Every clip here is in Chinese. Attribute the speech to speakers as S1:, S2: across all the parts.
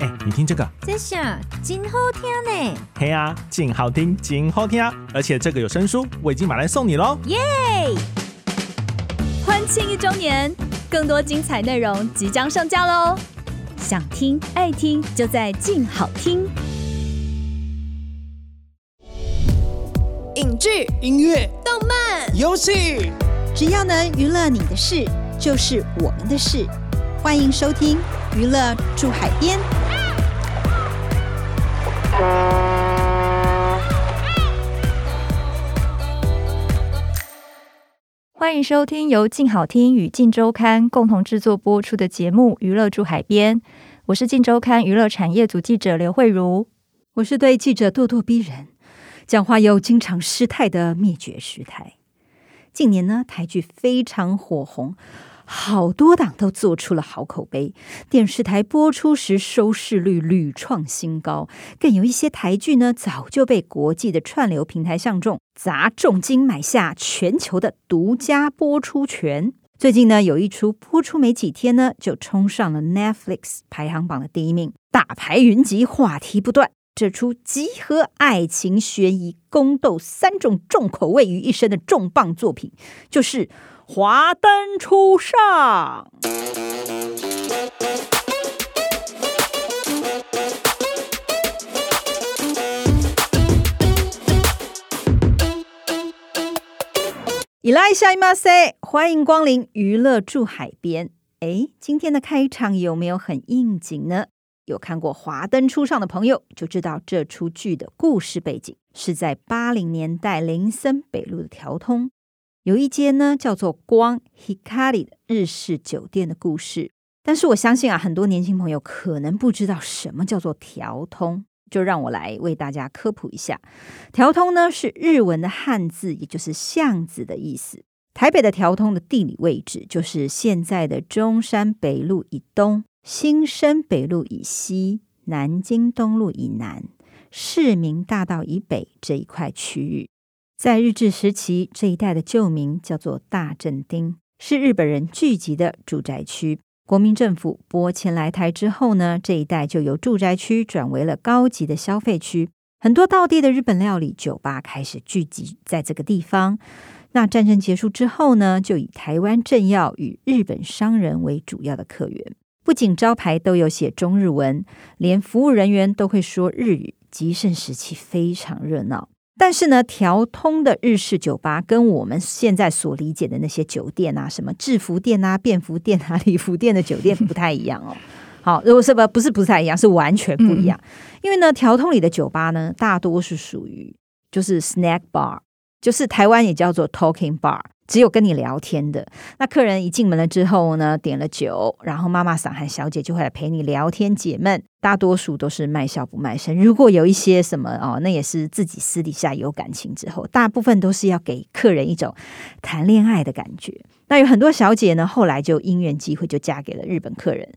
S1: 哎，你听这个，
S2: 这下真好听呢。
S1: 嘿啊，真好听，真好听啊！而且这个有声书，我已经买来送你喽。
S2: 耶！
S3: 欢庆一周年，更多精彩内容即将上架喽！想听爱听，就在静好听。
S4: 影剧、
S5: 音乐、
S4: 动漫、
S5: 游戏，
S4: 只要能娱乐你的事，就是我们的事。欢迎收听《娱乐住海边》。
S6: 欢迎收听由静好听与静周刊共同制作播出的节目《娱乐住海边》，我是静周刊娱乐产业组记者刘慧茹，
S7: 我是对记者咄咄逼人、讲话又经常失态的灭绝师太。近年呢，台剧非常火红。好多档都做出了好口碑，电视台播出时收视率屡创新高，更有一些台剧呢早就被国际的串流平台相中，砸重金买下全球的独家播出权。最近呢，有一出播出没几天呢，就冲上了 Netflix 排行榜的第一名，大牌云集，话题不断。这出集合爱情、悬疑、宫斗三种重口味于一身的重磅作品，就是。华灯初上，伊拉夏伊马塞，欢迎光临娱乐住海边。哎，今天的开场有没有很应景呢？有看过《华灯初上》的朋友就知道，这出剧的故事背景是在八零年代林森北路的条通。有一间呢叫做光 Hikari 的日式酒店的故事，但是我相信啊，很多年轻朋友可能不知道什么叫做调通，就让我来为大家科普一下。调通呢是日文的汉字，也就是巷子的意思。台北的调通的地理位置就是现在的中山北路以东、新生北路以西、南京东路以南、市民大道以北这一块区域。在日治时期，这一带的旧名叫做大正町，是日本人聚集的住宅区。国民政府拨迁来台之后呢，这一带就由住宅区转为了高级的消费区，很多道地的日本料理酒吧开始聚集在这个地方。那战争结束之后呢，就以台湾政要与日本商人为主要的客源，不仅招牌都有写中日文，连服务人员都会说日语，极盛时期非常热闹。但是呢，调通的日式酒吧跟我们现在所理解的那些酒店啊，什么制服店啊、便服店啊、礼服店的酒店不太一样哦。好，如果是不不是不太一样，是完全不一样。嗯、因为呢，调通里的酒吧呢，大多是属于就是 snack bar，就是台湾也叫做 talking bar。只有跟你聊天的那客人一进门了之后呢，点了酒，然后妈妈桑和小姐就会来陪你聊天解闷。大多数都是卖笑不卖身。如果有一些什么哦，那也是自己私底下有感情之后，大部分都是要给客人一种谈恋爱的感觉。那有很多小姐呢，后来就因缘机会就嫁给了日本客人，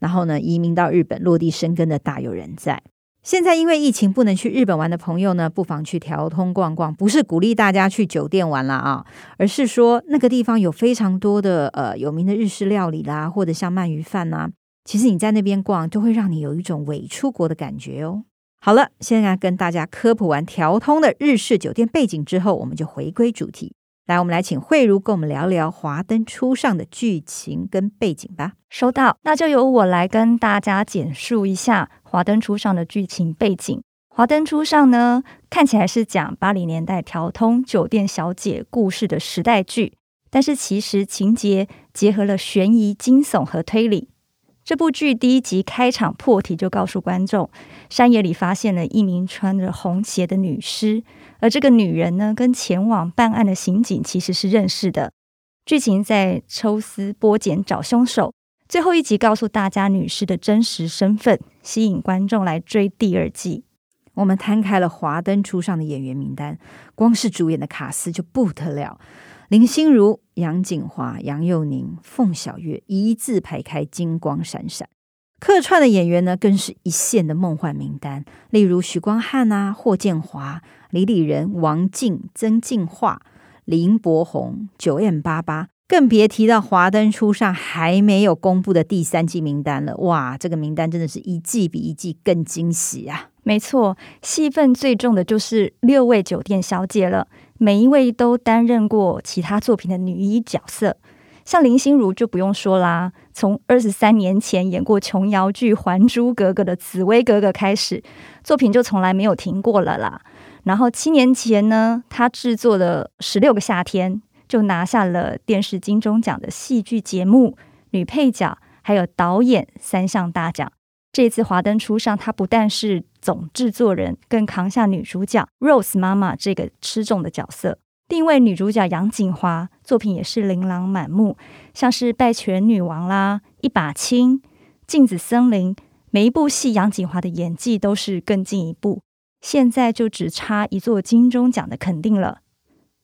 S7: 然后呢，移民到日本落地生根的大有人在。现在因为疫情不能去日本玩的朋友呢，不妨去条通逛逛。不是鼓励大家去酒店玩了啊，而是说那个地方有非常多的呃有名的日式料理啦，或者像鳗鱼饭呐。其实你在那边逛，就会让你有一种伪出国的感觉哦。好了，现在跟大家科普完条通的日式酒店背景之后，我们就回归主题。来，我们来请慧茹跟我们聊聊《华灯初上》的剧情跟背景吧。
S6: 收到，那就由我来跟大家简述一下《华灯初上》的剧情背景。《华灯初上》呢，看起来是讲八零年代调通酒店小姐故事的时代剧，但是其实情节结合了悬疑、惊悚和推理。这部剧第一集开场破题就告诉观众，山野里发现了一名穿着红鞋的女尸，而这个女人呢，跟前往办案的刑警其实是认识的。剧情在抽丝剥茧找凶手，最后一集告诉大家女尸的真实身份，吸引观众来追第二季。
S7: 我们摊开了《华灯初上》的演员名单，光是主演的卡斯就不得了。林心如、杨谨华、杨佑宁、凤小岳一字排开，金光闪闪。客串的演员呢，更是一线的梦幻名单，例如许光汉啊、霍建华、李李仁、王静、曾敬驊、林柏宏、九 M 八八更别提到华灯初上还没有公布的第三季名单了。哇，这个名单真的是一季比一季更惊喜啊！
S6: 没错，戏份最重的就是六位酒店小姐了，每一位都担任过其他作品的女一角色。像林心如就不用说啦，从二十三年前演过琼瑶剧《还珠格格》的紫薇格格开始，作品就从来没有停过了啦。然后七年前呢，她制作了《十六个夏天》，就拿下了电视金钟奖的戏剧节目、女配角还有导演三项大奖。这次华灯初上，她不但是总制作人，更扛下女主角 Rose 妈妈这个吃重的角色。另一位女主角杨锦华作品也是琳琅满目，像是《拜权女王》啦，《一把青》、《镜子森林》，每一部戏杨锦华的演技都是更进一步。现在就只差一座金钟奖的肯定了。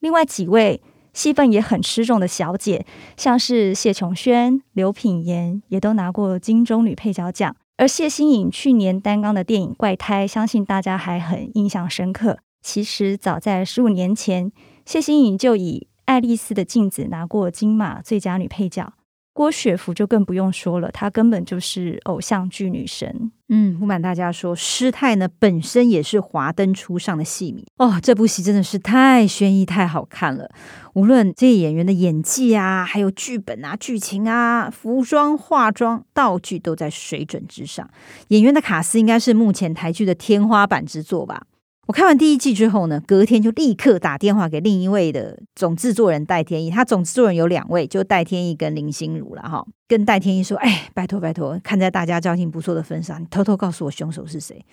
S6: 另外几位戏份也很吃重的小姐，像是谢琼轩、刘品言，也都拿过金钟女配角奖。而谢欣颖去年担纲的电影《怪胎》，相信大家还很印象深刻。其实早在十五年前。谢欣颖就以《爱丽丝的镜子》拿过金马最佳女配角，郭雪芙就更不用说了，她根本就是偶像剧女神。
S7: 嗯，不瞒大家说，师太呢本身也是华灯初上的戏迷哦。这部戏真的是太悬疑、太好看了，无论这些演员的演技啊，还有剧本啊、剧情啊、服装、化妆、道具都在水准之上。演员的卡司应该是目前台剧的天花板之作吧。我看完第一季之后呢，隔天就立刻打电话给另一位的总制作人戴天意。他总制作人有两位，就戴天意跟林心如了哈。跟戴天意说：“哎，拜托拜托，看在大家交情不错的份上，你偷偷告诉我凶手是谁。”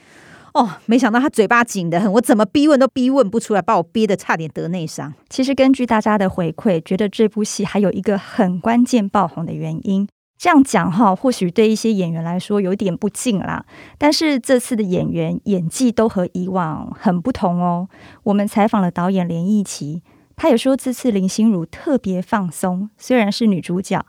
S7: 哦，没想到他嘴巴紧得很，我怎么逼问都逼问不出来，把我憋得差点得内伤。
S6: 其实根据大家的回馈，觉得这部戏还有一个很关键爆红的原因。这样讲哈，或许对一些演员来说有点不敬啦。但是这次的演员演技都和以往很不同哦。我们采访了导演连奕琦，他也说这次林心如特别放松，虽然是女主角，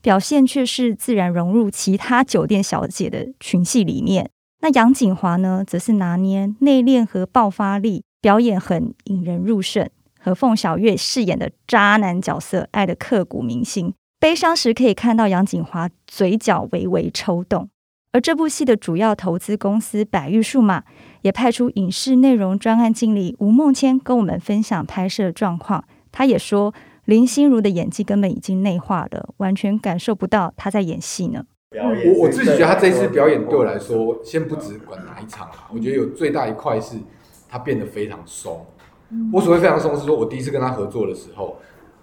S6: 表现却是自然融入其他酒店小姐的群戏里面。那杨谨华呢，则是拿捏内敛和爆发力，表演很引人入胜，和凤小岳饰演的渣男角色爱得刻骨铭心。悲伤时可以看到杨景华嘴角微微抽动，而这部戏的主要投资公司百誉数码也派出影视内容专案经理吴孟谦跟我们分享拍摄状况。他也说林心如的演技根本已经内化了，完全感受不到她在演戏呢。
S5: 我我自己觉得他这一次表演对我来说，先不只管哪一场啊，我觉得有最大一块是他变得非常松。我所谓非常松，是说我第一次跟他合作的时候。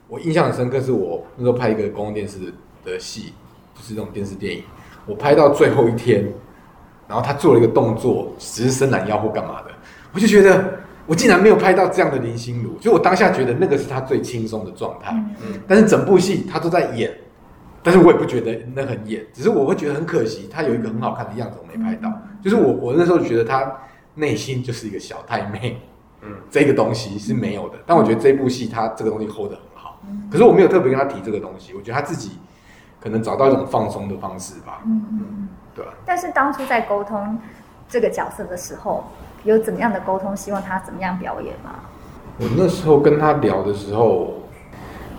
S5: 我印象很深刻，是我那时候拍一个公共电视的戏，就是那种电视电影。我拍到最后一天，然后他做了一个动作，只是伸懒腰或干嘛的，我就觉得我竟然没有拍到这样的林心如，所以我当下觉得那个是他最轻松的状态。嗯，但是整部戏他都在演，但是我也不觉得那很演，只是我会觉得很可惜，他有一个很好看的样子我没拍到。就是我我那时候觉得他内心就是一个小太妹，嗯，这个东西是没有的。但我觉得这部戏他这个东西 hold 得很。可是我没有特别跟他提这个东西，我觉得他自己可能找到一种放松的方式吧。嗯嗯，对。
S3: 但是当初在沟通这个角色的时候，有怎么样的沟通？希望他怎么样表演吗？
S5: 我那时候跟他聊的时候，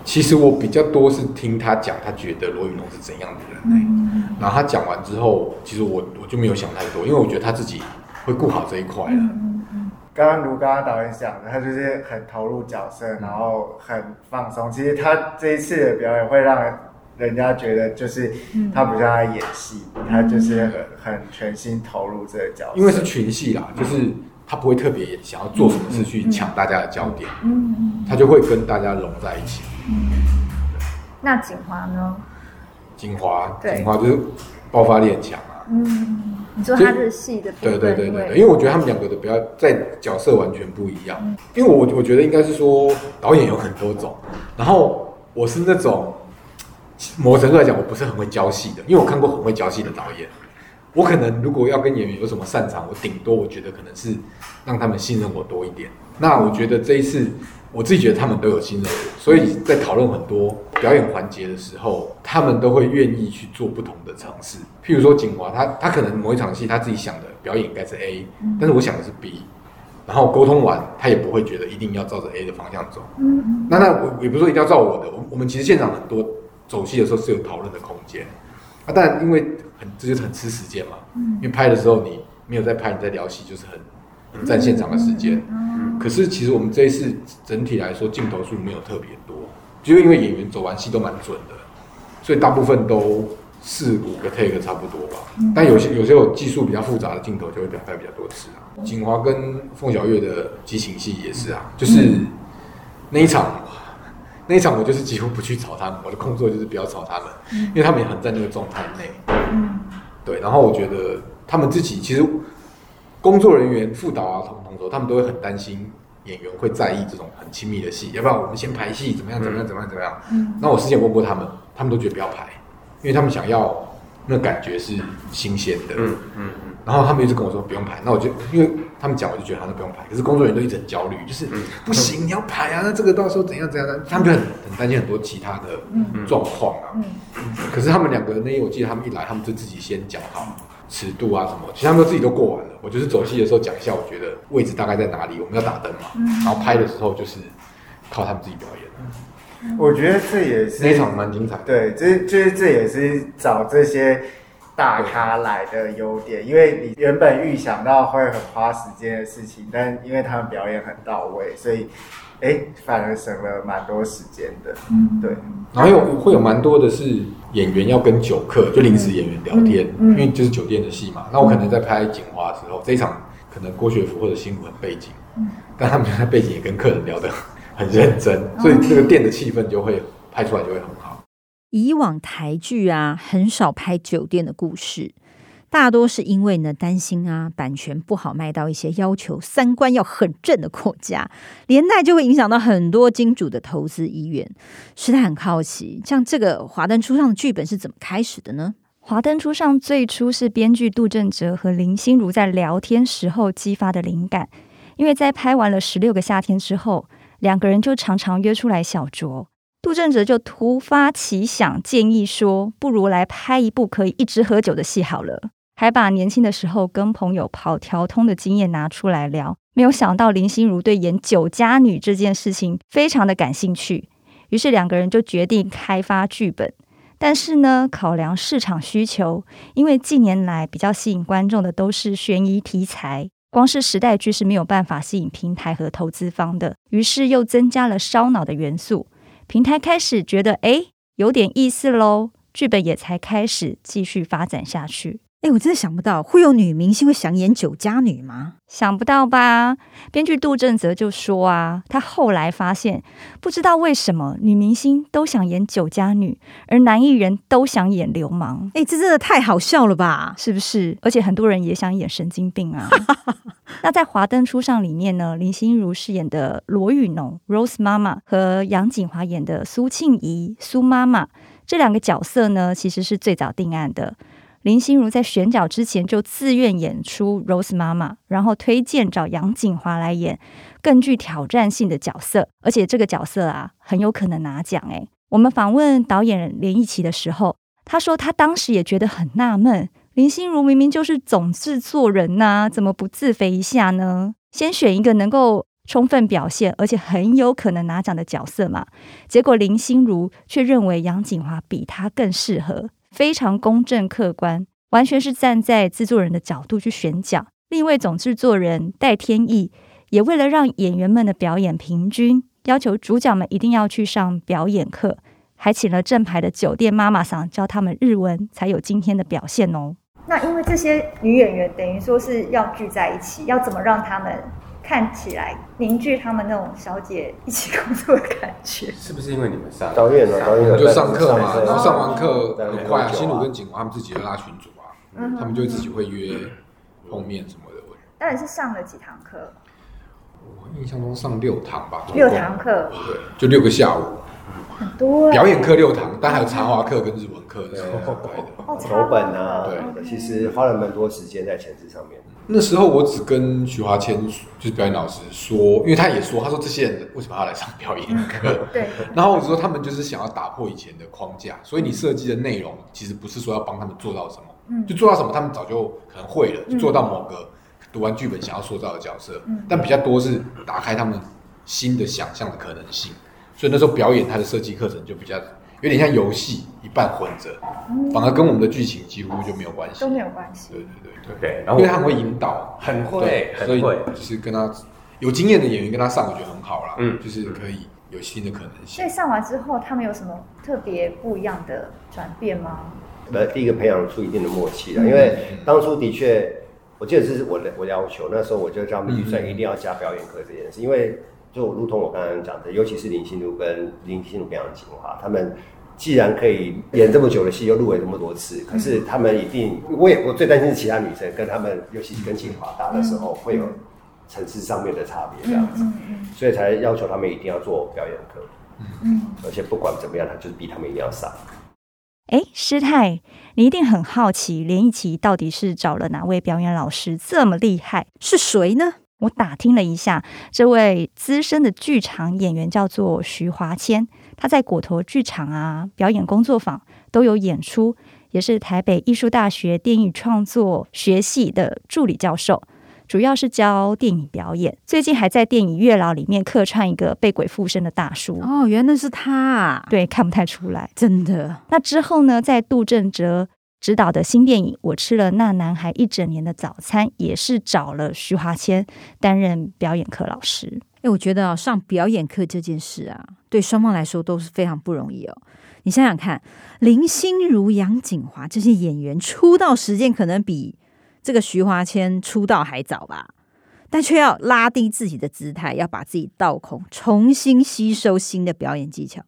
S5: 其实我比较多是听他讲，他觉得罗雨龙是怎样的人。嗯。然后他讲完之后，其实我我就没有想太多，因为我觉得他自己会顾好这一块了。嗯
S8: 刚刚如刚刚导演讲的，他就是很投入角色，然后很放松。其实他这一次的表演会让人家觉得，就是他不像在演戏，嗯、他就是很很全心投入这个角色。
S5: 因为是群戏啦，就是他不会特别想要做什么事去抢大家的焦点，嗯嗯，他就会跟大家融在一起。嗯，
S3: 那锦华呢？
S5: 锦华，锦华就是爆发力很强啊。嗯。
S3: 你说他的戏的对
S5: 对对对对，因为我觉得他们两个的比较在角色完全不一样。因为我我觉得应该是说导演有很多种，然后我是那种某程度来讲我不是很会教戏的，因为我看过很会教戏的导演。我可能如果要跟演员有什么擅长，我顶多我觉得可能是让他们信任我多一点。那我觉得这一次。我自己觉得他们都有信任，所以在讨论很多表演环节的时候，他们都会愿意去做不同的尝试。譬如说，景华他他可能某一场戏他自己想的表演应该是 A，但是我想的是 B，然后沟通完，他也不会觉得一定要照着 A 的方向走。嗯，那那我也不是说一定要照我的，我我们其实现场很多走戏的时候是有讨论的空间。啊，但因为很这就是很吃时间嘛，嗯，因为拍的时候你没有在拍，你在聊戏就是很很占现场的时间。嗯，可是其实我们这一次整体来说镜头数没有特别多，就因为演员走完戏都蛮准的，所以大部分都。四五个 take 差不多吧，但有些有些有技术比较复杂的镜头就会表拍比较多次啊。景华跟凤小岳的激情戏也是啊，就是那一场，那一场我就是几乎不去吵他们，我的工作就是不要吵他们，因为他们也很在那个状态内。对，然后我觉得他们自己其实工作人员、副导啊、同同桌，他们都会很担心演员会在意这种很亲密的戏，要不要我们先排戏？怎么样？怎么样？怎么样？怎么样？那我之前问过他们，他们都觉得不要排。因为他们想要那感觉是新鲜的，嗯嗯，然后他们一直跟我说不用排，那我就因为他们讲，我就觉得他们不用排。可是工作人员都一直很焦虑，就是不行，你要排啊，那这个到时候怎样怎样的，他们就很很担心很多其他的状况啊。嗯，可是他们两个那天我记得他们一来，他们就自己先讲好尺度啊什么，其实他们都自己都过完了。我就是走戏的时候讲一下，我觉得位置大概在哪里，我们要打灯嘛，然后拍的时候就是靠他们自己表演。
S8: 我觉得这也是
S5: 那场蛮精彩。
S8: 对，这就是这也是找这些大咖来的优点，因为你原本预想到会很花时间的事情，但因为他们表演很到位，所以哎，反而省了蛮多时间的。嗯，对。
S5: 然后有会有蛮多的是演员要跟酒客，就临时演员聊天，因为就是酒店的戏嘛。那我可能在拍《警花》的时候，这一场可能郭学福或者辛苦很背景，但他们在背景也跟客人聊得。很认真，所以这个店的气氛就会拍出来就会很好。
S7: 以往台剧啊，很少拍酒店的故事，大多是因为呢担心啊版权不好卖到一些要求三观要很正的国家，连带就会影响到很多金主的投资意愿。实在很好奇，像这个《华灯初上》的剧本是怎么开始的呢？
S6: 《华灯初上》最初是编剧杜政哲和林心如在聊天时候激发的灵感，因为在拍完了《十六个夏天》之后。两个人就常常约出来小酌，杜政哲就突发奇想，建议说：“不如来拍一部可以一直喝酒的戏好了。”还把年轻的时候跟朋友跑条通的经验拿出来聊。没有想到林心如对演酒家女这件事情非常的感兴趣，于是两个人就决定开发剧本。但是呢，考量市场需求，因为近年来比较吸引观众的都是悬疑题材。光是时代剧是没有办法吸引平台和投资方的，于是又增加了烧脑的元素。平台开始觉得，哎，有点意思喽，剧本也才开始继续发展下去。
S7: 哎，我真的想不到会有女明星会想演酒家女吗？
S6: 想不到吧？编剧杜正则就说啊，他后来发现，不知道为什么女明星都想演酒家女，而男艺人都想演流氓。
S7: 哎，这真的太好笑了吧？
S6: 是不是？而且很多人也想演神经病啊。那在《华灯初上》里面呢，林心如饰演的罗雨农 （Rose 妈妈）和杨锦华演的苏庆怡（苏妈妈）这两个角色呢，其实是最早定案的。林心如在选角之前就自愿演出 Rose 妈妈，然后推荐找杨谨华来演更具挑战性的角色，而且这个角色啊很有可能拿奖诶。我们访问导演连奕琦的时候，他说他当时也觉得很纳闷，林心如明明就是总制作人呐、怎么不自肥一下呢？先选一个能够充分表现而且很有可能拿奖的角色嘛。结果林心如却认为杨谨华比他更适合。非常公正客观，完全是站在制作人的角度去选角。另一位总制作人戴天意也为了让演员们的表演平均，要求主角们一定要去上表演课，还请了正牌的酒店妈妈桑教他们日文，才有今天的表现哦。
S9: 那因为这些女演员等于说是要聚在一起，要怎么让他们？看起来凝聚他们那种小姐一起工作的感觉，
S10: 是不是因为你们上
S8: 导演呢？导演
S5: 就上课嘛，然后上完课很快啊，心鲁跟景华他们自己会拉群组啊，他们就自己会约碰面什么的。
S9: 到底是上了几堂课？
S5: 我印象中上六堂吧，
S9: 六堂课，
S5: 对，就六个下午。
S9: 很多
S5: 表演课六堂，但还有插花课跟日文课的。
S9: 哦，
S10: 手本啊，对，其实花了蛮多时间在前置上面。
S5: 那时候我只跟徐华谦，就是表演老师说，因为他也说，他说这些人为什么要来上表演课？
S9: 对。
S5: 然后我就说他们就是想要打破以前的框架，所以你设计的内容其实不是说要帮他们做到什么，嗯，就做到什么他们早就可能会了，就做到某个读完剧本想要塑造的角色，嗯、但比较多是打开他们新的想象的可能性。所以那时候表演它的设计课程就比较有点像游戏，一半混着，嗯、反而跟我们的剧情几乎就没有关系，
S9: 都没有关系。
S5: 对对对对，
S10: 对
S5: 然后因为他很会引导，
S10: 很会，
S5: 所以
S10: 会
S5: 就是跟他有经验的演员跟他上，我觉得很好啦。嗯，就是可以有新的可能性。
S9: 所以上完之后，他们有什么特别不一样的转变吗？
S10: 呃，第一个培养出一定的默契了，因为当初的确，我记得这是我的我要求，那时候我就叫他们预算一定要加表演课这件事，因为就如同我刚刚讲的，尤其是林心如跟林心如表演精华，他们既然可以演这么久的戏，又入围这么多次，可是他们一定，我也我最担心是其他女生跟他们，尤其是跟清华搭的时候，会有层次上面的差别这样子，所以才要求他们一定要做表演课，嗯，而且不管怎么样，他就是逼他们一定要上。
S6: 哎，师太，你一定很好奇连奕琦到底是找了哪位表演老师这么厉害？
S7: 是谁呢？
S6: 我打听了一下，这位资深的剧场演员叫做徐华谦，他在果陀剧场啊表演工作坊都有演出，也是台北艺术大学电影创作学系的助理教授。主要是教电影表演，最近还在电影《月老》里面客串一个被鬼附身的大叔。
S7: 哦，原来是他啊！
S6: 对，看不太出来，
S7: 真的。
S6: 那之后呢，在杜振哲执导的新电影《我吃了那男孩一整年的早餐》，也是找了徐华谦担任表演课老师。
S7: 哎，我觉得，上表演课这件事啊，对双方来说都是非常不容易哦。你想想看，林心如、杨谨华这些演员出道时间可能比。这个徐华谦出道还早吧，但却要拉低自己的姿态，要把自己倒空，重新吸收新的表演技巧。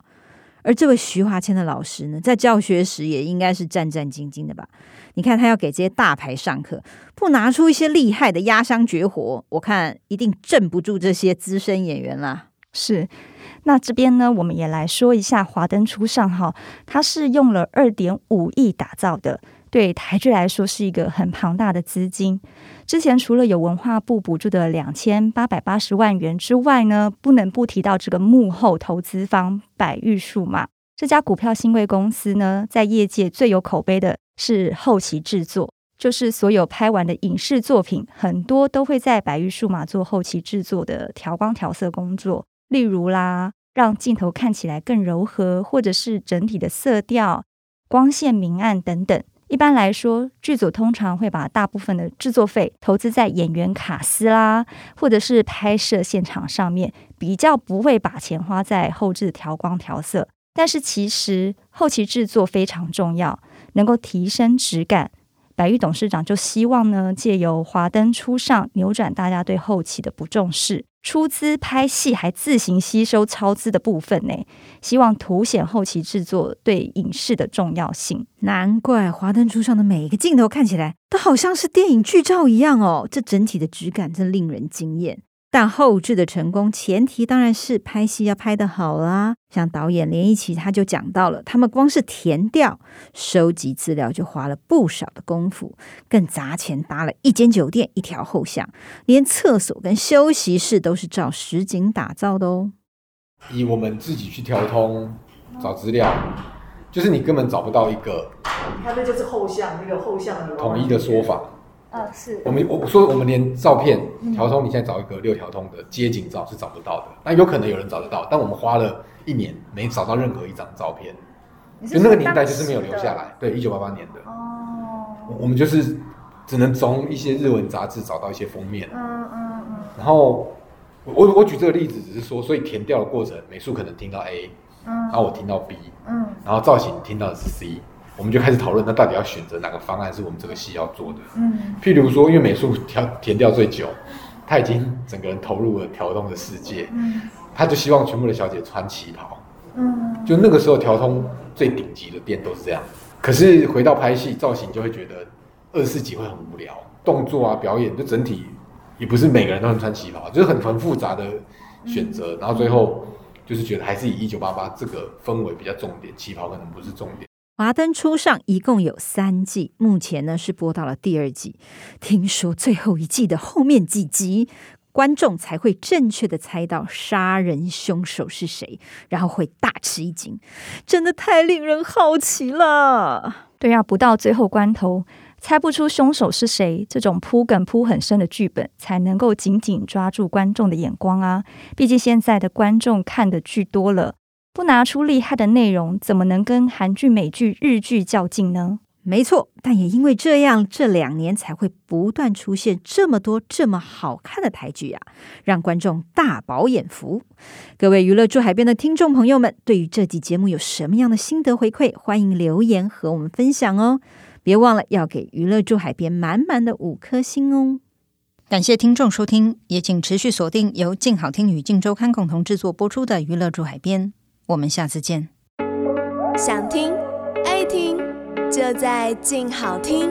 S7: 而这位徐华谦的老师呢，在教学时也应该是战战兢兢的吧？你看他要给这些大牌上课，不拿出一些厉害的压箱绝活，我看一定镇不住这些资深演员啦。
S6: 是，那这边呢，我们也来说一下《华灯初上》哈，它是用了二点五亿打造的。对台剧来说是一个很庞大的资金。之前除了有文化部补助的两千八百八十万元之外呢，不能不提到这个幕后投资方百誉数码这家股票新贵公司呢，在业界最有口碑的是后期制作，就是所有拍完的影视作品，很多都会在百誉数码做后期制作的调光调色工作，例如啦，让镜头看起来更柔和，或者是整体的色调、光线明暗等等。一般来说，剧组通常会把大部分的制作费投资在演员卡司啦，或者是拍摄现场上面，比较不会把钱花在后制调光调色。但是其实后期制作非常重要，能够提升质感。白玉董事长就希望呢，借由华灯初上扭转大家对后期的不重视。出资拍戏还自行吸收超资的部分呢，希望凸显后期制作对影视的重要性。
S7: 难怪华灯初上的每一个镜头看起来都好像是电影剧照一样哦，这整体的质感真令人惊艳。但后置的成功前提当然是拍戏要拍得好啦。像导演连一起他就讲到了，他们光是填调、收集资料就花了不少的功夫，更砸钱搭了一间酒店、一条后巷，连厕所跟休息室都是照实景打造的哦。
S5: 以我们自己去调通找资料，就是你根本找不到一个，
S11: 他那就是后巷，那个后巷的
S5: 统一的说法。
S9: 呃，是
S5: 我们我说我们连照片调通，你现在找一个六条通的街景照是找不到的。那有可能有人找得到，但我们花了一年没找到任何一张照片，就那个年代就是没有留下来。对，一九八八年的。哦。我们就是只能从一些日文杂志找到一些封面。嗯嗯嗯。然后我我举这个例子只是说，所以填掉的过程，美术可能听到 A，嗯，然后我听到 B，嗯，然后造型听到的是 C。我们就开始讨论，那到底要选择哪个方案是我们这个戏要做的？嗯，譬如说，因为美术调填调最久，他已经整个人投入了调通的世界，嗯，他就希望全部的小姐穿旗袍，嗯，就那个时候调通最顶级的店都是这样。可是回到拍戏造型，就会觉得二十四集会很无聊，动作啊表演就整体也不是每个人都能穿旗袍，就是很很复杂的选择，然后最后就是觉得还是以一九八八这个氛围比较重点，旗袍可能不是重点。
S7: 华灯初上一共有三季，目前呢是播到了第二季。听说最后一季的后面几集，观众才会正确的猜到杀人凶手是谁，然后会大吃一惊，真的太令人好奇了。
S6: 对啊，不到最后关头猜不出凶手是谁，这种铺梗铺很深的剧本才能够紧紧抓住观众的眼光啊！毕竟现在的观众看的剧多了，不拿出厉害的内容，怎么能跟韩剧、美剧、日剧较劲呢？
S7: 没错，但也因为这样，这两年才会不断出现这么多这么好看的台剧啊，让观众大饱眼福。各位娱乐住海边的听众朋友们，对于这集节目有什么样的心得回馈？欢迎留言和我们分享哦。别忘了要给娱乐住海边满满的五颗星哦！感谢听众收听，也请持续锁定由静好听与静周刊共同制作播出的《娱乐住海边》，我们下次见。
S12: 想听爱听，就在静好听。